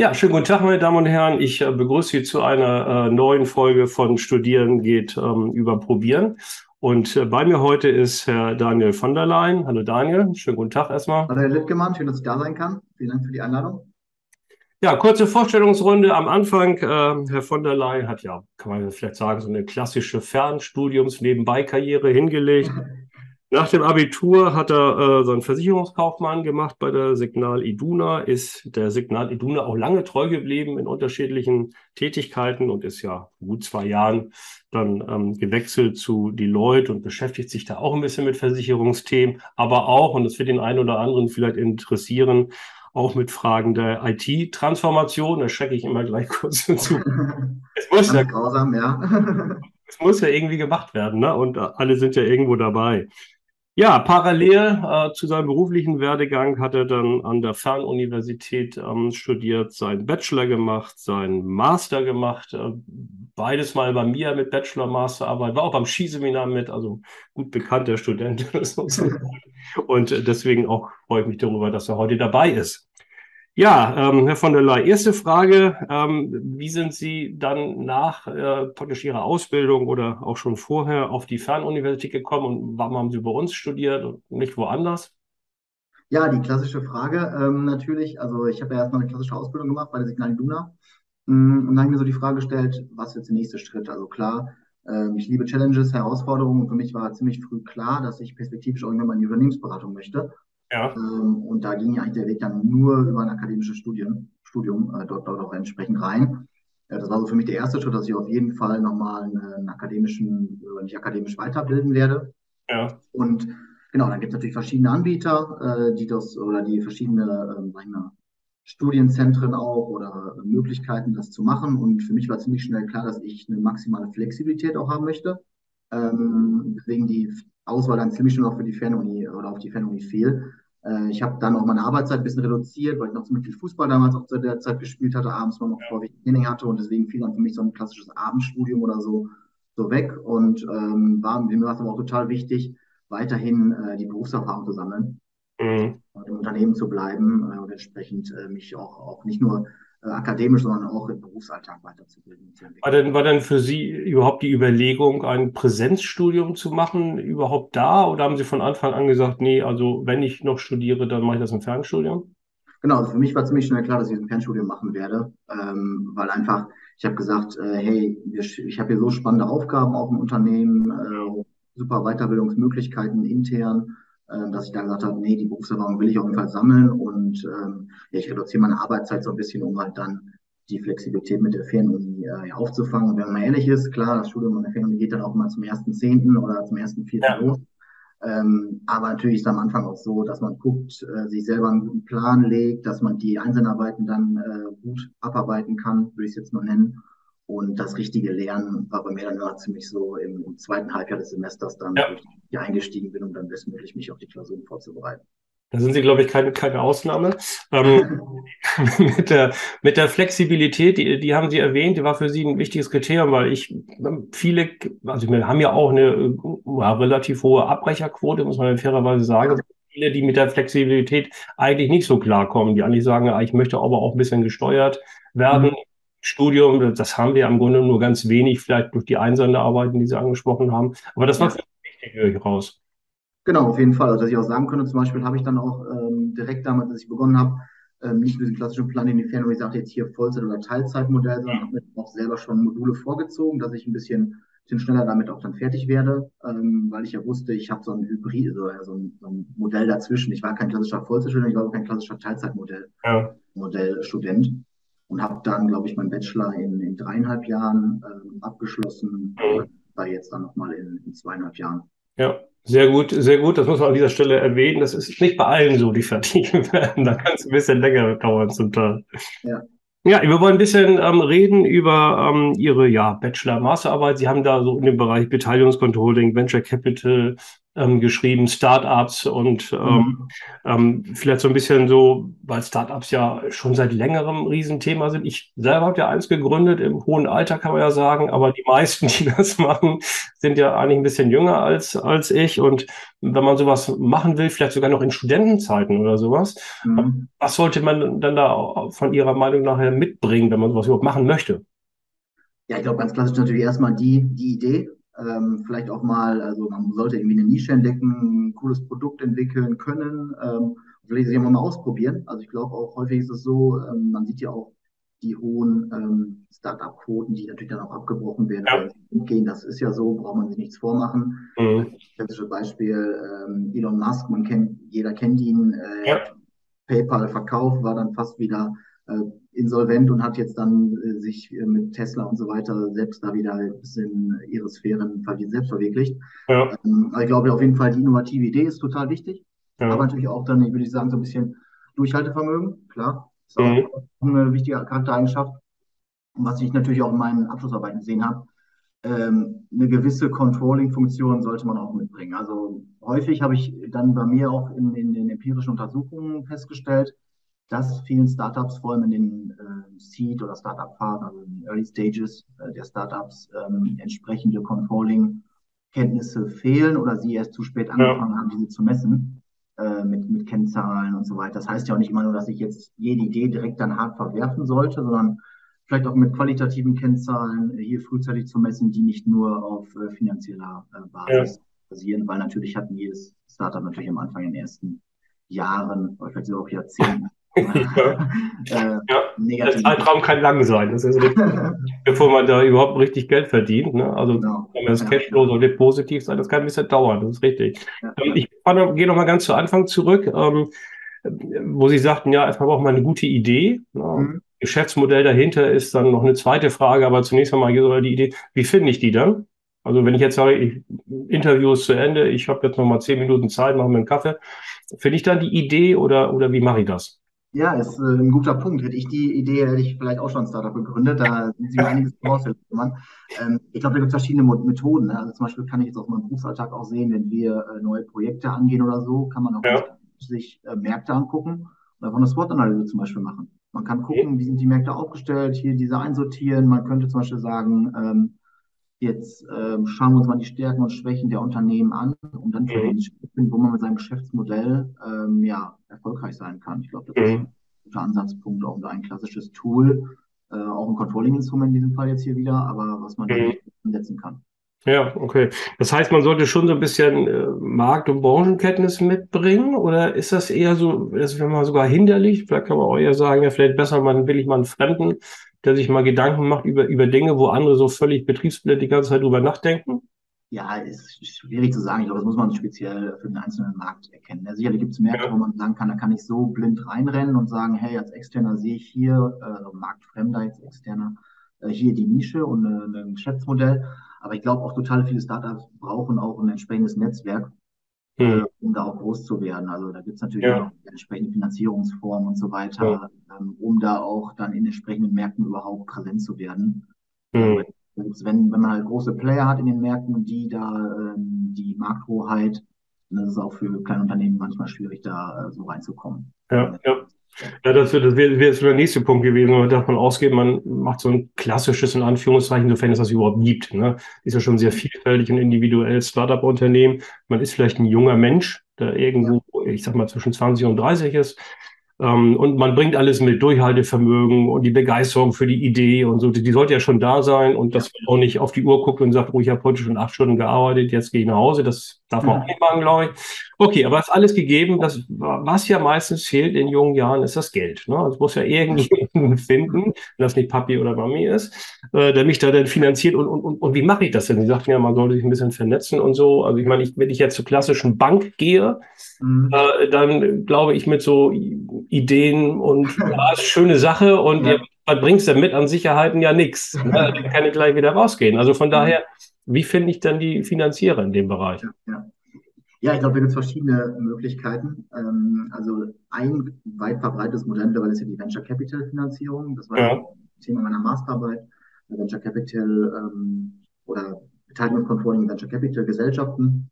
Ja, schönen guten Tag, meine Damen und Herren. Ich äh, begrüße Sie zu einer äh, neuen Folge von Studieren geht ähm, über Probieren. Und äh, bei mir heute ist Herr Daniel von der Leyen. Hallo Daniel, schönen guten Tag erstmal. Hallo Herr Littgemann, schön, dass ich da sein kann. Vielen Dank für die Einladung. Ja, kurze Vorstellungsrunde am Anfang. Äh, Herr von der Leyen hat ja, kann man vielleicht sagen, so eine klassische Fernstudiums-Nebenbei-Karriere hingelegt. Nach dem Abitur hat er äh, so einen Versicherungskaufmann gemacht bei der Signal Iduna, ist der Signal Iduna auch lange treu geblieben in unterschiedlichen Tätigkeiten und ist ja gut zwei Jahren dann ähm, gewechselt zu Deloitte und beschäftigt sich da auch ein bisschen mit Versicherungsthemen, aber auch, und das wird den einen oder anderen vielleicht interessieren, auch mit Fragen der IT-Transformation. Da schrecke ich immer gleich kurz zu. Es muss ja, grausam, ja. es muss ja irgendwie gemacht werden, ne? Und alle sind ja irgendwo dabei. Ja, parallel äh, zu seinem beruflichen Werdegang hat er dann an der Fernuniversität ähm, studiert, seinen Bachelor gemacht, seinen Master gemacht, äh, beides mal bei mir mit Bachelor-Masterarbeit, war auch beim Skiseminar mit, also gut bekannter Student. Und äh, deswegen auch freue ich mich darüber, dass er heute dabei ist. Ja, ähm, Herr von der Leyen, erste Frage. Ähm, wie sind Sie dann nach äh, praktisch Ihrer Ausbildung oder auch schon vorher auf die Fernuniversität gekommen und warum haben Sie bei uns studiert und nicht woanders? Ja, die klassische Frage ähm, natürlich. Also ich habe ja erstmal eine klassische Ausbildung gemacht bei der Signal Iduna mm, und dann habe ich mir so die Frage gestellt, was jetzt der nächste Schritt? Also klar, ähm, ich liebe Challenges, Herausforderungen und für mich war ziemlich früh klar, dass ich perspektivisch auch irgendwann mal in die Unternehmensberatung möchte. Ja. Ähm, und da ging eigentlich der Weg dann nur über ein akademisches Studium, Studium äh, dort, dort auch entsprechend rein. Äh, das war so für mich der erste Schritt, dass ich auf jeden Fall nochmal einen, einen akademischen, äh, nicht akademisch weiterbilden werde. Ja. Und genau, dann gibt es natürlich verschiedene Anbieter, äh, die das oder die verschiedene, äh, ich mal, Studienzentren auch oder Möglichkeiten, das zu machen. Und für mich war ziemlich schnell klar, dass ich eine maximale Flexibilität auch haben möchte. Ähm, deswegen die Auswahl dann ziemlich schnell auch für die Fernuni oder auf die Fernuni fiel. Äh, ich habe dann auch meine Arbeitszeit ein bisschen reduziert, weil ich noch ziemlich viel Fußball damals auch zu der Zeit gespielt hatte, abends mal noch vor ich Training hatte und deswegen fiel dann für mich so ein klassisches Abendstudium oder so, so weg und ähm, war mir war es aber auch total wichtig, weiterhin äh, die Berufserfahrung zu sammeln mhm. und im Unternehmen zu bleiben äh, und entsprechend äh, mich auch, auch nicht nur äh, akademisch, sondern auch im Berufsalltag weiterzubilden. War denn, war denn für Sie überhaupt die Überlegung, ein Präsenzstudium zu machen, überhaupt da? Oder haben Sie von Anfang an gesagt, nee, also wenn ich noch studiere, dann mache ich das im Fernstudium? Genau, also für mich war ziemlich schnell klar, dass ich ein Fernstudium machen werde, ähm, weil einfach, ich habe gesagt, äh, hey, ich habe hier so spannende Aufgaben auch im Unternehmen, äh, super Weiterbildungsmöglichkeiten intern dass ich da gesagt habe, nee, die Berufserfahrung will ich auf jeden Fall sammeln und ähm, ja, ich reduziere meine Arbeitszeit so ein bisschen, um halt dann die Flexibilität mit der Fernuni äh, aufzufangen. wenn man ehrlich ist, klar, das Studium an der Fernuni geht dann auch mal zum ersten Zehnten oder zum ersten Vierten ja. los. Ähm, aber natürlich ist es am Anfang auch so, dass man guckt, äh, sich selber einen guten Plan legt, dass man die Einzelarbeiten dann äh, gut abarbeiten kann, würde ich es jetzt mal nennen. Und das richtige Lernen war bei mir dann immer ziemlich so im, im zweiten Halbjahr des Semesters dann, ja. wo ich eingestiegen bin, um dann bestmöglich mich auf die Klausuren vorzubereiten. Da sind Sie, glaube ich, keine, keine Ausnahme. Ähm, mit, der, mit der Flexibilität, die, die haben Sie erwähnt, die war für Sie ein wichtiges Kriterium, weil ich viele, also wir haben ja auch eine ja, relativ hohe Abbrecherquote, muss man fairerweise sagen. Viele, die mit der Flexibilität eigentlich nicht so klarkommen, die eigentlich sagen, ja, ich möchte aber auch ein bisschen gesteuert werden. Mhm. Studium, das haben wir im Grunde nur ganz wenig, vielleicht durch die Einsendearbeiten, die Sie angesprochen haben. Aber das war mich wichtig, höre ich raus. Genau, auf jeden Fall. Also, dass ich auch sagen könnte, zum Beispiel habe ich dann auch ähm, direkt damals, als ich begonnen habe, ähm, nicht nur den klassischen Plan in die Ferne, wo ich sagte, jetzt hier Vollzeit- oder Teilzeitmodell, sondern habe mir auch selber schon Module vorgezogen, dass ich ein bisschen, bisschen schneller damit auch dann fertig werde, ähm, weil ich ja wusste, ich habe so ein Hybrid, so, so, ein, so ein Modell dazwischen. Ich war kein klassischer Vollzeitstudent, ich war auch kein klassischer Teilzeitmodell, ja. Modellstudent und habe dann, glaube ich, meinen Bachelor in, in dreieinhalb Jahren ähm, abgeschlossen. Mhm. Da jetzt dann nochmal in, in zweieinhalb Jahren. Ja, sehr gut, sehr gut. Das muss man an dieser Stelle erwähnen. Das ist nicht bei allen so, die fertig werden. Da kann es ein bisschen länger dauern zum Teil. Ja. Ja, wir wollen ein bisschen ähm, reden über ähm, Ihre ja, Bachelor-Masterarbeit. Sie haben da so in dem Bereich Beteiligungscontrolling, Venture Capital, ähm, geschrieben, Startups und ähm, mhm. ähm, vielleicht so ein bisschen so, weil Startups ja schon seit längerem ein Riesenthema sind. Ich selber habe ja eins gegründet, im hohen Alter kann man ja sagen, aber die meisten, die das machen, sind ja eigentlich ein bisschen jünger als, als ich. Und wenn man sowas machen will, vielleicht sogar noch in Studentenzeiten oder sowas, mhm. was sollte man dann da von Ihrer Meinung nachher mitbringen, wenn man sowas überhaupt machen möchte? Ja, ich glaube, ganz klassisch natürlich erstmal die, die Idee, ähm, vielleicht auch mal, also man sollte irgendwie eine Nische entdecken, ein cooles Produkt entwickeln können, ähm, vielleicht sich auch mal ausprobieren. Also ich glaube auch häufig ist es so, ähm, man sieht ja auch die hohen ähm, Startup-Quoten, die natürlich dann auch abgebrochen werden, ja. gehen. Das ist ja so, braucht man sich nichts vormachen. Mhm. Klassische Beispiel ähm, Elon Musk, man kennt, jeder kennt ihn. Äh, ja. PayPal-Verkauf war dann fast wieder insolvent und hat jetzt dann äh, sich äh, mit Tesla und so weiter selbst da wieder ein bisschen ihre Sphären selbst verwirklicht. Ja. Ähm, aber ich glaube auf jeden Fall, die innovative Idee ist total wichtig. Ja. Aber natürlich auch dann, würde ich sagen, so ein bisschen Durchhaltevermögen, klar. Ist mhm. auch eine wichtige Charaktereigenschaft. Und was ich natürlich auch in meinen Abschlussarbeiten gesehen habe, ähm, eine gewisse Controlling-Funktion sollte man auch mitbringen. Also häufig habe ich dann bei mir auch in, in den empirischen Untersuchungen festgestellt, dass vielen Startups, vor allem in den äh, Seed- oder Startup-Phasen, also in den Early Stages äh, der Startups, ähm, entsprechende Controlling-Kenntnisse fehlen oder sie erst zu spät angefangen ja. haben, diese zu messen äh, mit, mit Kennzahlen und so weiter. Das heißt ja auch nicht immer nur, dass ich jetzt jede Idee direkt dann hart verwerfen sollte, sondern vielleicht auch mit qualitativen Kennzahlen hier frühzeitig zu messen, die nicht nur auf äh, finanzieller äh, Basis ja. basieren, weil natürlich hatten jedes Startup natürlich am Anfang in den ersten Jahren oder vielleicht sogar auch Jahrzehnten ja. äh, der Zeitraum kann lang sein. Das ist richtig, bevor man da überhaupt richtig Geld verdient. Ne? Also genau. das Cashflow sollte positiv sein. Das kann ein bisschen dauern. Das ist richtig. Ja. Ähm, ich gehe noch mal ganz zu Anfang zurück, ähm, wo Sie sagten, ja, erstmal braucht man eine gute Idee. Ne? Mhm. Geschäftsmodell dahinter ist dann noch eine zweite Frage, aber zunächst einmal die Idee, wie finde ich die dann? Also wenn ich jetzt sage, ich, Interview ist zu Ende, ich habe jetzt noch mal zehn Minuten Zeit, mache mir einen Kaffee, finde ich dann die Idee oder, oder wie mache ich das? Ja, ist äh, ein guter Punkt. Hätte ich die Idee, hätte ich vielleicht auch schon ein Startup gegründet. Da sind Sie mir einiges voraushelfen. Ähm, ich glaube, da gibt es verschiedene Methoden. Also zum Beispiel kann ich jetzt aus meinem Berufsalltag auch sehen, wenn wir äh, neue Projekte angehen oder so, kann man auch ja. sich äh, Märkte angucken und einfach eine SWOT-Analyse zum Beispiel machen. Man kann gucken, wie sind die Märkte aufgestellt, hier diese einsortieren. Man könnte zum Beispiel sagen, ähm, Jetzt ähm, schauen wir uns mal die Stärken und Schwächen der Unternehmen an, um dann für mhm. den Schritt, wo man mit seinem Geschäftsmodell ähm, ja, erfolgreich sein kann. Ich glaube, das mhm. ist ein guter Ansatzpunkt, auch ein klassisches Tool, äh, auch ein Controlling-Instrument in diesem Fall jetzt hier wieder, aber was man mhm. umsetzen kann. Ja, okay. Das heißt, man sollte schon so ein bisschen äh, Markt- und Branchenkenntnis mitbringen oder ist das eher so, das wäre mal sogar hinderlich? Vielleicht kann man auch eher sagen, ja, vielleicht besser, man will ich mal einen Fremden der sich mal Gedanken macht über, über Dinge, wo andere so völlig betriebsblind die ganze Zeit drüber nachdenken? Ja, ist schwierig zu sagen. Ich glaube, das muss man speziell für den einzelnen Markt erkennen. Ja, sicherlich gibt es Märkte, ja. wo man sagen kann, da kann ich so blind reinrennen und sagen, hey, als Externer sehe ich hier, also Marktfremder jetzt Externer, äh, hier die Nische und äh, ein Geschäftsmodell. Aber ich glaube auch total viele Startups brauchen auch ein entsprechendes Netzwerk, mhm. um da auch groß zu werden. Also da gibt es natürlich ja. auch entsprechende Finanzierungsformen und so weiter, ja. ähm, um da auch dann in entsprechenden Märkten überhaupt präsent zu werden. Mhm. Wenn, wenn man halt große Player hat in den Märkten, die da ähm, die Markthoheit, dann ist es auch für kleine Unternehmen manchmal schwierig, da äh, so reinzukommen. Ja, ja. Ja, das, das wäre wär der nächste Punkt gewesen, wo man davon ausgeht, man macht so ein klassisches, in Anführungszeichen, sofern es das überhaupt gibt. Ne? Ist ja schon sehr vielfältig und individuell Startup-Unternehmen. Man ist vielleicht ein junger Mensch, der irgendwo, ich sag mal, zwischen 20 und 30 ist, und man bringt alles mit Durchhaltevermögen und die Begeisterung für die Idee und so. Die, sollte ja schon da sein und dass man auch nicht auf die Uhr guckt und sagt, oh, ich habe heute schon acht Stunden gearbeitet, jetzt gehe ich nach Hause. Das darf man auch nicht machen, glaube ich. Okay, aber es ist alles gegeben. Das, was ja meistens fehlt in jungen Jahren, ist das Geld. Ne? Es muss ja irgendjemanden finden, wenn das nicht Papi oder Mami ist, äh, der mich da dann finanziert. Und, und, und, und wie mache ich das denn? Sie sagten ja, man sollte sich ein bisschen vernetzen und so. Also ich meine, ich, wenn ich jetzt zur klassischen Bank gehe, mhm. äh, dann glaube ich mit so Ideen und ja, ist schöne Sache und ja. was bringst du damit an Sicherheiten ja nichts. Ne? Dann kann ich gleich wieder rausgehen. Also von daher, wie finde ich dann die Finanzierer in dem Bereich? Ja, ja. Ich glaube, da gibt es verschiedene Möglichkeiten. Ähm, also ein weit verbreitetes Modell mittlerweile ist ja die Venture Capital Finanzierung. Das war ja. Thema meiner Masterarbeit. Venture Capital ähm, oder Beteiligungscontrolling Venture Capital Gesellschaften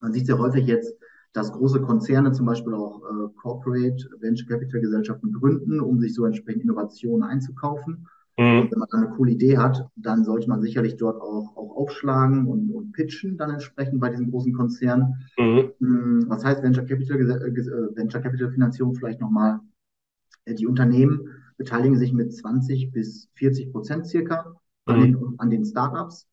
Man sieht sehr häufig jetzt, dass große Konzerne zum Beispiel auch äh, Corporate Venture Capital Gesellschaften gründen, um sich so entsprechend Innovationen einzukaufen. Mhm. Wenn man dann eine coole Idee hat, dann sollte man sicherlich dort auch, auch aufschlagen und, und pitchen dann entsprechend bei diesen großen Konzernen. Mhm. Hm, was heißt Venture Capital, äh, Venture Capital Finanzierung vielleicht nochmal? Äh, die Unternehmen beteiligen sich mit 20 bis 40 Prozent circa an, mhm. den, an den Startups.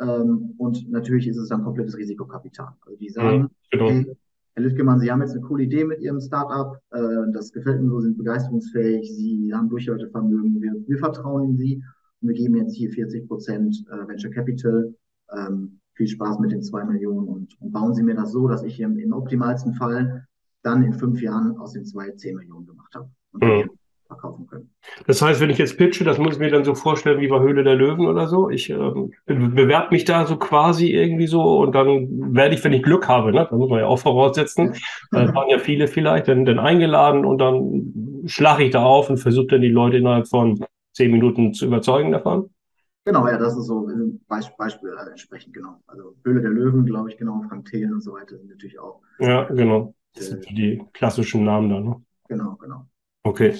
Ähm, und natürlich ist es dann komplettes Risikokapital. Also die sagen, mhm, genau. okay, Herr Lüttgemann, Sie haben jetzt eine coole Idee mit Ihrem Startup. Äh, das gefällt mir so, sind begeisterungsfähig. Sie haben Durchhaltevermögen. Wir, wir vertrauen in Sie. Und wir geben jetzt hier 40 Prozent äh, Venture Capital. Ähm, viel Spaß mit den zwei Millionen und, und, bauen Sie mir das so, dass ich im, im optimalsten Fall dann in fünf Jahren aus den zwei 10 Millionen gemacht habe. Mhm verkaufen können. Das heißt, wenn ich jetzt pitche, das muss ich mir dann so vorstellen wie bei Höhle der Löwen oder so. Ich ähm, bewerbe mich da so quasi irgendwie so und dann werde ich, wenn ich Glück habe, ne, das muss man ja auch voraussetzen, äh, waren ja viele vielleicht dann, dann eingeladen und dann schlage ich da auf und versuche dann die Leute innerhalb von zehn Minuten zu überzeugen davon. Genau, ja, das ist so ein Beispiel, Beispiel also entsprechend, genau. Also Höhle der Löwen, glaube ich, genau, Frank Thelen und so weiter sind natürlich auch. Ja, genau. Das sind die klassischen Namen da, ne? Genau, genau. Okay.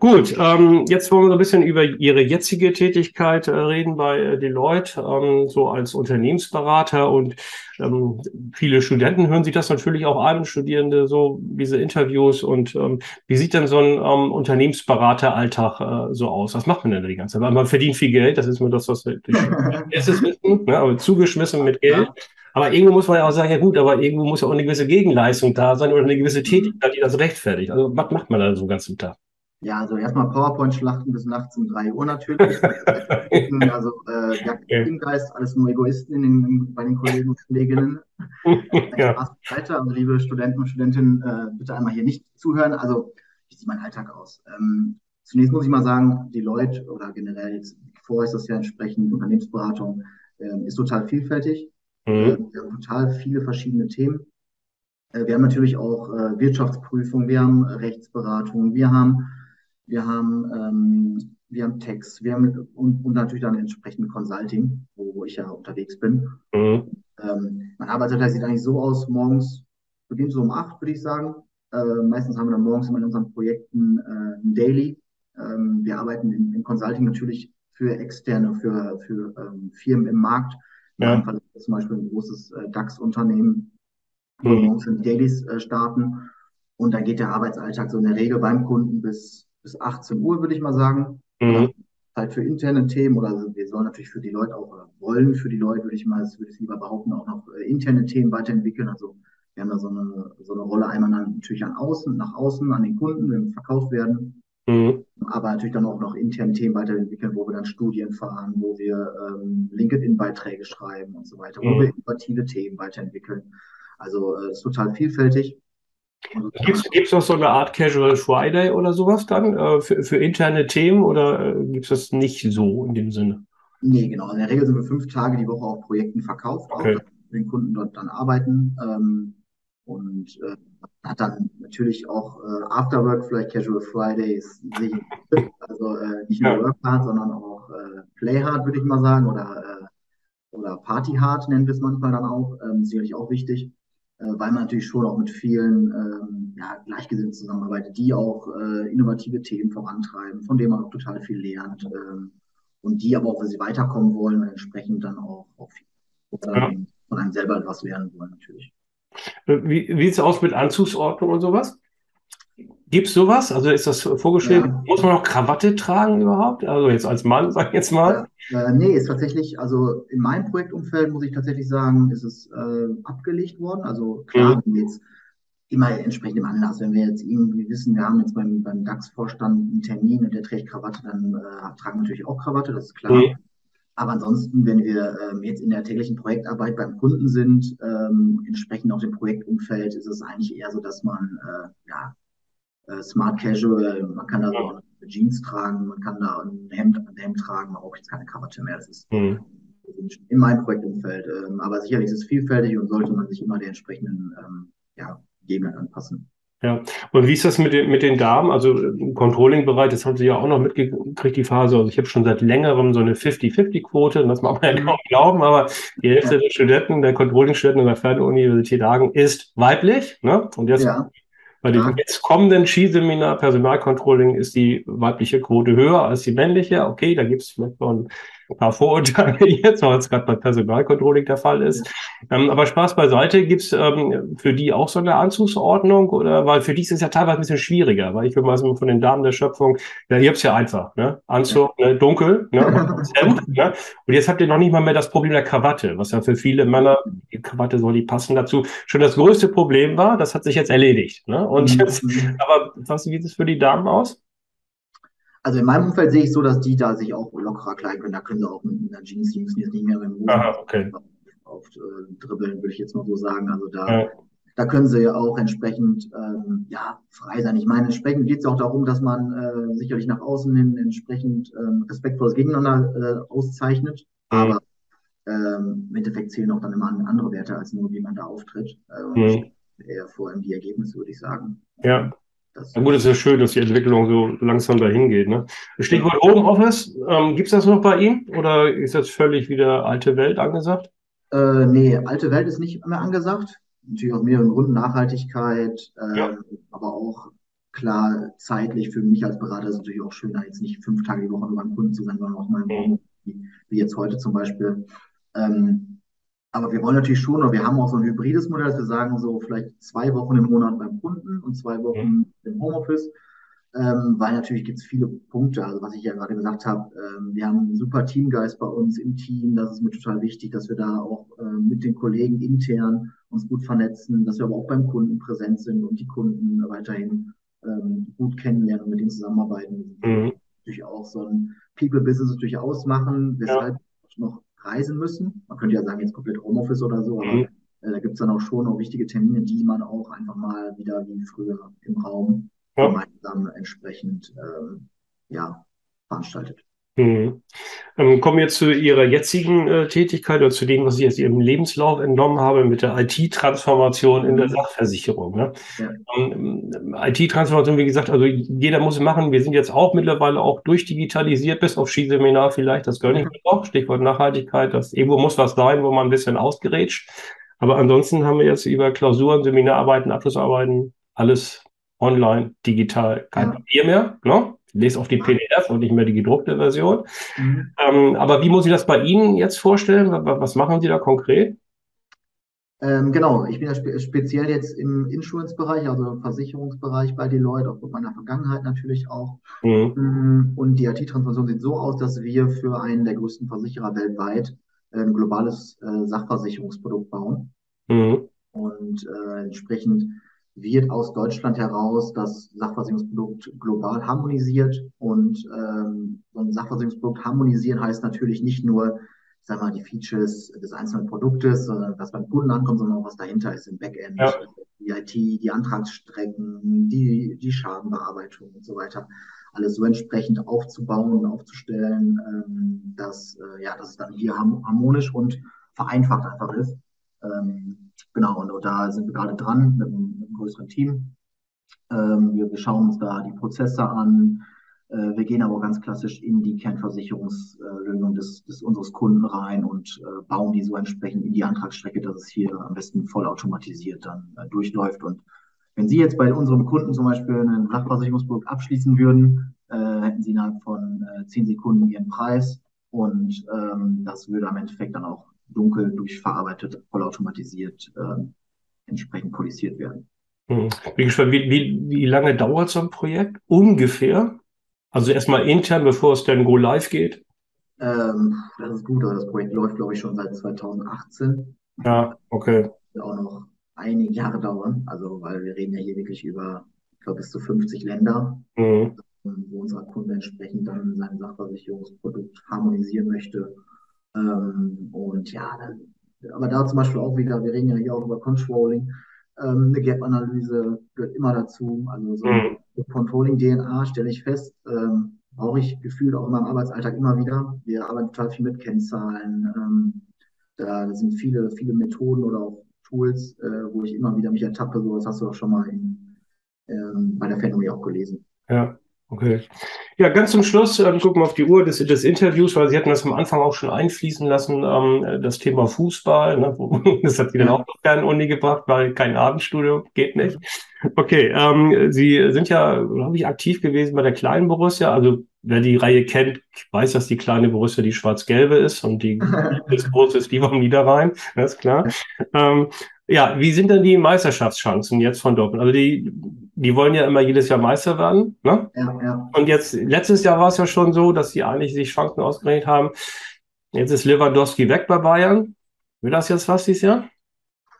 Gut, ähm, jetzt wollen wir so ein bisschen über Ihre jetzige Tätigkeit äh, reden bei äh, Deloitte, ähm, so als Unternehmensberater und ähm, viele Studenten hören sich das natürlich auch an, Studierende, so diese Interviews und ähm, wie sieht denn so ein ähm, Unternehmensberateralltag äh, so aus? Was macht man denn da die ganze Zeit? Weil man verdient viel Geld, das ist mir das, was wir wissen, ne, aber zugeschmissen mit Geld. Aber irgendwo muss man ja auch sagen, ja gut, aber irgendwo muss ja auch eine gewisse Gegenleistung da sein oder eine gewisse Tätigkeit, die das rechtfertigt. Also was macht man da so den ganzen Tag? Ja, also erstmal PowerPoint-Schlachten bis nachts um drei Uhr natürlich. also äh, ja, Teamgeist, alles nur Egoisten in den, bei den Kollegen und Kolleginnen. ja. weiter, also liebe Studenten und Studentinnen, äh, bitte einmal hier nicht zuhören. Also wie sieht mein Alltag aus? Ähm, zunächst muss ich mal sagen, die Leute oder generell jetzt vorher ist das ja entsprechend Unternehmensberatung, äh, ist total vielfältig. Mhm. Äh, wir haben total viele verschiedene Themen. Äh, wir haben natürlich auch äh, Wirtschaftsprüfung, wir haben Rechtsberatung, wir haben wir haben, ähm, wir haben Text, wir haben und, und natürlich dann entsprechend Consulting, wo, wo ich ja unterwegs bin. Mhm. Ähm, mein Arbeitstag sieht eigentlich so aus, morgens beginnt so um acht, würde ich sagen. Äh, meistens haben wir dann morgens immer in unseren Projekten äh, ein Daily. Ähm, wir arbeiten im, im Consulting natürlich für externe, für, für ähm, Firmen im Markt. Ja. Fall zum Beispiel ein großes äh, DAX-Unternehmen, wo wir mhm. morgens in Dailies äh, starten. Und dann geht der Arbeitsalltag so in der Regel beim Kunden bis bis 18 Uhr, würde ich mal sagen. Mhm. Halt für interne Themen oder also wir sollen natürlich für die Leute auch, oder wollen für die Leute, würde ich mal, das würde ich lieber behaupten, auch noch äh, interne Themen weiterentwickeln. Also wir haben da so eine, so eine Rolle einmal natürlich an außen, nach außen, an den Kunden, wenn wir verkauft werden. Mhm. Aber natürlich dann auch noch interne Themen weiterentwickeln, wo wir dann Studien fahren, wo wir ähm, LinkedIn-Beiträge schreiben und so weiter, mhm. wo wir innovative Themen weiterentwickeln. Also äh, ist total vielfältig. Gibt es noch so eine Art Casual Friday oder sowas dann äh, für, für, interne Themen oder äh, gibt es das nicht so in dem Sinne? Nee, genau. In der Regel sind wir fünf Tage die Woche auf Projekten verkauft, okay. auch den Kunden dort dann arbeiten. Ähm, und äh, hat dann natürlich auch äh, Afterwork, vielleicht Casual Fridays, also äh, nicht nur ja. Work Hard, sondern auch äh, Play Hard, würde ich mal sagen, oder, äh, oder Party Hard nennen wir es manchmal dann auch, ähm, sicherlich auch wichtig. Äh, weil man natürlich schon auch mit vielen ähm, ja, Gleichgesinnten zusammenarbeitet, die auch äh, innovative Themen vorantreiben, von denen man auch total viel lernt ähm, und die aber auch, wenn sie weiterkommen wollen, entsprechend dann auch, auch viel, ja. von einem selber etwas lernen wollen natürlich. Wie, wie sieht es aus mit Anzugsordnung und sowas? Gibt es sowas? Also ist das vorgeschrieben? Ja. Muss man noch Krawatte tragen überhaupt? Also jetzt als Mann, sag ich jetzt mal. Äh, nee, ist tatsächlich, also in meinem Projektumfeld muss ich tatsächlich sagen, ist es äh, abgelegt worden. Also klar, mhm. jetzt immer entsprechend im Anlass. Wenn wir jetzt irgendwie wissen, wir haben jetzt beim, beim DAX-Vorstand einen Termin und der trägt Krawatte, dann äh, tragen wir natürlich auch Krawatte, das ist klar. Mhm. Aber ansonsten, wenn wir ähm, jetzt in der täglichen Projektarbeit beim Kunden sind, ähm, entsprechend auch dem Projektumfeld, ist es eigentlich eher so, dass man äh, ja, äh, Smart Casual, man kann da so eine Jeans tragen, man kann da ein Hemd, ein Hemd tragen, man braucht jetzt keine Krawatte mehr. Das ist mhm. in meinem Projektumfeld. Ähm, aber sicherlich ist es vielfältig und sollte man sich immer der entsprechenden ähm, ja, Gegebenheit anpassen. Ja, und wie ist das mit den, mit den Damen? Also im Controlling-Bereich, das haben Sie ja auch noch mitgekriegt, die Phase. Also ich habe schon seit längerem so eine 50-50-Quote, das mag man ja kaum glauben, aber die Hälfte der Studenten, der Controlling-Studenten an der Fernuniversität Hagen ist weiblich. Ne? Und jetzt ja. Bei dem ja. jetzt kommenden Skiseminar Personalcontrolling ist die weibliche Quote höher als die männliche. Okay, da gibt es vielleicht noch ein paar Vorurteile jetzt, weil es gerade bei Personalcontrolling der Fall ist. Ähm, aber Spaß beiseite, gibt es ähm, für die auch so eine Anzugsordnung? Oder weil für die ist es ja teilweise ein bisschen schwieriger, weil ich würde mal sagen, von den Damen der Schöpfung, ja, ihr habt es ja einfach, ne? Anzug, ja. ne? dunkel, ne? Hemd, ne? Und jetzt habt ihr noch nicht mal mehr das Problem der Krawatte, was ja für viele Männer, die Krawatte soll die passen dazu, schon das größte Problem war. Das hat sich jetzt erledigt. Ne? Und mhm. jetzt, aber was, wie sieht es für die Damen aus? Also in meinem Umfeld sehe ich so, dass die da sich auch lockerer kleiden können. Da können sie auch mit einer Jeans, die müssen jetzt nicht mehr mit dem Aha, okay. auf, äh, dribbeln, würde ich jetzt mal so sagen. Also da, ja. da können sie ja auch entsprechend ähm, ja, frei sein. Ich meine, entsprechend geht es auch darum, dass man äh, sicherlich nach außen hin entsprechend ähm, respektvolles Gegeneinander äh, auszeichnet. Mhm. Aber ähm, im Endeffekt zählen auch dann immer andere Werte, als nur wie man da auftritt. Äh, und mhm. eher vor allem die Ergebnisse, würde ich sagen. Ja. Das ja gut, es ist ja schön, dass die Entwicklung so langsam dahin geht. Ne? Stichwort Homeoffice, ähm, gibt es das noch bei Ihnen oder ist jetzt völlig wieder alte Welt angesagt? Äh, nee, alte Welt ist nicht mehr angesagt. Natürlich aus mehreren Gründen, Nachhaltigkeit, äh, ja. aber auch klar zeitlich für mich als Berater ist es natürlich auch schöner, jetzt nicht fünf Tage die Woche beim Kunden zu sein, sondern auch mal im wie, wie jetzt heute zum Beispiel. Ähm, aber wir wollen natürlich schon, und wir haben auch so ein hybrides Modell, dass wir sagen, so vielleicht zwei Wochen im Monat beim Kunden und zwei Wochen mhm. im Homeoffice. Ähm, weil natürlich gibt es viele Punkte, also was ich ja gerade gesagt habe, ähm, wir haben einen super Teamgeist bei uns im Team, das ist mir total wichtig, dass wir da auch äh, mit den Kollegen intern uns gut vernetzen, dass wir aber auch beim Kunden präsent sind und die Kunden weiterhin ähm, gut kennenlernen und mit denen zusammenarbeiten. Mhm. Natürlich auch so ein People-Business natürlich ausmachen, weshalb ja. noch reisen müssen. Man könnte ja sagen, jetzt komplett Homeoffice oder so, aber mhm. äh, da gibt es dann auch schon noch wichtige Termine, die man auch einfach mal wieder wie früher im Raum ja. gemeinsam entsprechend ähm, ja, veranstaltet. Mhm. Ähm, kommen wir zu Ihrer jetzigen äh, Tätigkeit oder zu dem, was ich jetzt Ihrem Lebenslauf entnommen habe mit der IT-Transformation in der mhm. Sachversicherung. Ne? Ja. Ähm, IT-Transformation, wie gesagt, also jeder muss machen. Wir sind jetzt auch mittlerweile auch durchdigitalisiert, bis auf Skiseminar vielleicht, das gönne ich mir auch. Stichwort Nachhaltigkeit, das irgendwo muss was sein, wo man ein bisschen ausgerätscht. Aber ansonsten haben wir jetzt über Klausuren, Seminararbeiten, Abschlussarbeiten alles online, digital, kein ja. Papier mehr. Ne? Lese auf die PDF und nicht mehr die gedruckte Version. Mhm. Ähm, aber wie muss ich das bei Ihnen jetzt vorstellen? Was machen Sie da konkret? Ähm, genau, ich bin ja spe speziell jetzt im Insurance-Bereich, also Versicherungsbereich bei Deloitte, aufgrund meiner Vergangenheit natürlich auch. Mhm. Mm, und die IT-Transformation sieht so aus, dass wir für einen der größten Versicherer weltweit ein globales äh, Sachversicherungsprodukt bauen. Mhm. Und äh, entsprechend wird aus Deutschland heraus das Sachversicherungsprodukt global harmonisiert. Und ähm, so ein Sachversicherungsprodukt harmonisieren heißt natürlich nicht nur, sag mal, die Features des einzelnen Produktes, sondern was beim Kunden ankommt, sondern auch was dahinter ist im Backend, ja. die IT, die Antragsstrecken, die, die Schadenbearbeitung und so weiter. Alles so entsprechend aufzubauen und aufzustellen, ähm, dass, äh, ja, dass es dann hier harmonisch und vereinfacht einfach ist. Ähm, genau, und da sind wir gerade dran mit einem, mit einem größeren Team. Ähm, wir, wir, schauen uns da die Prozesse an. Äh, wir gehen aber ganz klassisch in die Kernversicherungslösung des, des unseres Kunden rein und äh, bauen die so entsprechend in die Antragsstrecke, dass es hier am besten vollautomatisiert dann äh, durchläuft. Und wenn Sie jetzt bei unserem Kunden zum Beispiel ein Sachversicherungsprodukt abschließen würden, äh, hätten Sie innerhalb von äh, zehn Sekunden Ihren Preis und ähm, das würde am Endeffekt dann auch dunkel durchverarbeitet, vollautomatisiert äh, entsprechend polisiert werden. Hm. Wie, wie, wie lange dauert so ein Projekt? Ungefähr? Also erstmal intern, bevor es dann Go Live geht? Ähm, das ist gut, aber das Projekt läuft, glaube ich, schon seit 2018. Ja, okay. Wird auch noch einige Jahre dauern, also weil wir reden ja hier wirklich über, ich glaube, bis zu 50 Länder, mhm. wo unser Kunde entsprechend dann sein Sachversicherungsprodukt harmonisieren möchte ähm, und ja, dann, aber da zum Beispiel auch wieder, wir reden ja hier auch über Controlling, ähm, eine Gap-Analyse gehört immer dazu. Also so mhm. Controlling-DNA stelle ich fest, ähm, brauche ich gefühlt auch in meinem Arbeitsalltag immer wieder. Wir arbeiten total viel mit Kennzahlen. Ähm, da sind viele, viele Methoden oder auch Tools, äh, wo ich immer wieder mich ertappe. So, das hast du auch schon mal in ähm, bei der Phänomen auch gelesen. Ja, okay. Ja, ganz zum Schluss, ähm, gucken wir auf die Uhr des, des Interviews, weil Sie hatten das am Anfang auch schon einfließen lassen, ähm, das Thema Fußball. Ne? Das hat Sie dann auch noch Fernuni gebracht, weil kein Abendstudio geht nicht. Okay, ähm, Sie sind ja, glaube ich, aktiv gewesen bei der kleinen Borussia. Also wer die Reihe kennt, weiß, dass die kleine Borussia die schwarz-gelbe ist und die große ist die vom Niederrhein, das ist klar. Ähm, ja, wie sind denn die Meisterschaftschancen jetzt von Dortmund? Also die, die wollen ja immer jedes Jahr Meister werden, ne? Ja, ja. Und jetzt, letztes Jahr war es ja schon so, dass sie eigentlich sich Chancen ausgerechnet haben. Jetzt ist Lewandowski weg bei Bayern. Will das jetzt was dieses Jahr?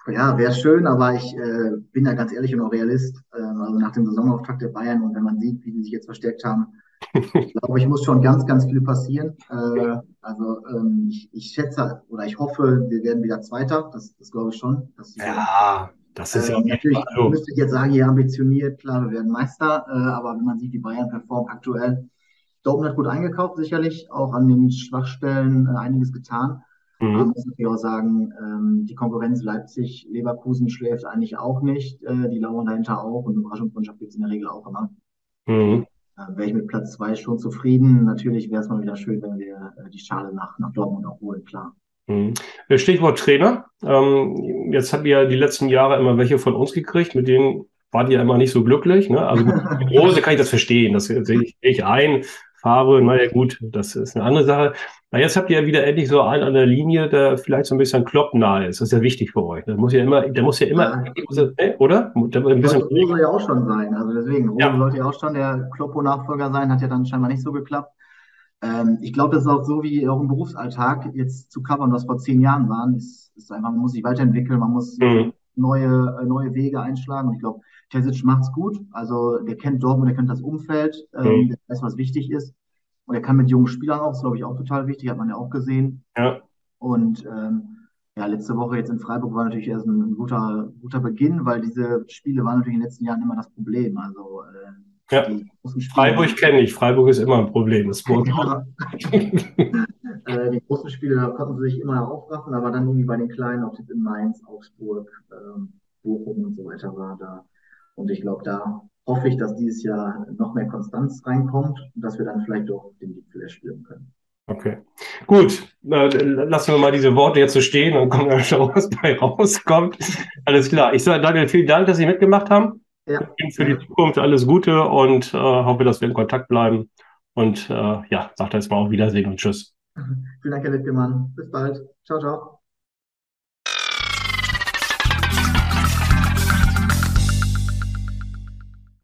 Ja, wäre schön, aber ich äh, bin ja ganz ehrlich und auch Realist. Äh, also nach dem Saisonauftakt der Bayern und wenn man sieht, wie sie sich jetzt verstärkt haben, ich glaube, ich muss schon ganz, ganz viel passieren. Äh, also ähm, ich, ich, schätze oder ich hoffe, wir werden wieder Zweiter. Das, das glaube ich schon. Ja, das ist ja äh, natürlich. So. Müsste ich jetzt sagen, hier ambitioniert, klar, wir werden Meister. Äh, aber wenn man sieht, wie Bayern performt aktuell, Dortmund hat gut eingekauft, sicherlich auch an den Schwachstellen äh, einiges getan. Mhm. Man muss natürlich auch sagen, ähm, die Konkurrenz Leipzig, Leverkusen schläft eigentlich auch nicht. Äh, die lauern dahinter auch und Überraschungsmannschaft gibt es in der Regel auch immer. Mhm wäre ich mit Platz zwei schon zufrieden. Natürlich wäre es mal wieder schön, wenn wir äh, die Schale nach, nach Dortmund auch holen, klar. Mhm. Stichwort Trainer. Ähm, jetzt habt ihr ja die letzten Jahre immer welche von uns gekriegt, mit denen wart ihr immer nicht so glücklich. Ne? Also mit Rose kann ich das verstehen, das sehe ich, ein. Farbe, naja gut, das ist eine andere Sache. Na, jetzt habt ihr ja wieder endlich so einen an der Linie, der vielleicht so ein bisschen kloppnah ist. Das ist ja wichtig für euch. Der muss ja immer, der muss ja immer. Äh, oder? Der ein bisschen Rose soll ja auch schon sein. Also deswegen, Rose ja. sollte ja auch schon der Kloppo-Nachfolger sein, hat ja dann scheinbar nicht so geklappt. Ähm, ich glaube, das ist auch so wie auch im Berufsalltag jetzt zu covern, was vor zehn Jahren waren, ist, ist einfach, man muss sich weiterentwickeln, man muss mhm. neue, äh, neue Wege einschlagen. Und ich glaube, Terzic macht's gut. Also der kennt Dortmund, der kennt das Umfeld, ähm, mhm. der weiß, was wichtig ist. Und er kann mit jungen Spielern auch, das glaube ich auch total wichtig, hat man ja auch gesehen. Ja. Und ähm, ja, letzte Woche jetzt in Freiburg war natürlich erst ein, ein, guter, guter Beginn, weil diese Spiele waren natürlich in den letzten Jahren immer das Problem. Also äh, ja. Freiburg kenne ich, Freiburg ist immer ein Problem. Das äh, die großen Spiele, da konnten sie sich immer aufraffen, aber dann irgendwie bei den kleinen, ob es in Mainz, Augsburg, ähm, Bochum und so weiter war, da und ich glaube, da hoffe ich, dass dieses Jahr noch mehr Konstanz reinkommt und dass wir dann vielleicht auch den Gipfel erspüren können. Okay, gut. Äh, lassen wir mal diese Worte jetzt so stehen und gucken wir schauen, was bei rauskommt. Alles klar. Ich sage Daniel, vielen Dank, dass Sie mitgemacht haben. Ja. Für die Zukunft alles Gute und äh, hoffe, dass wir in Kontakt bleiben. Und äh, ja, sagt jetzt mal auf Wiedersehen und Tschüss. Vielen Dank, Herr Wittgemann. Bis bald. Ciao, ciao.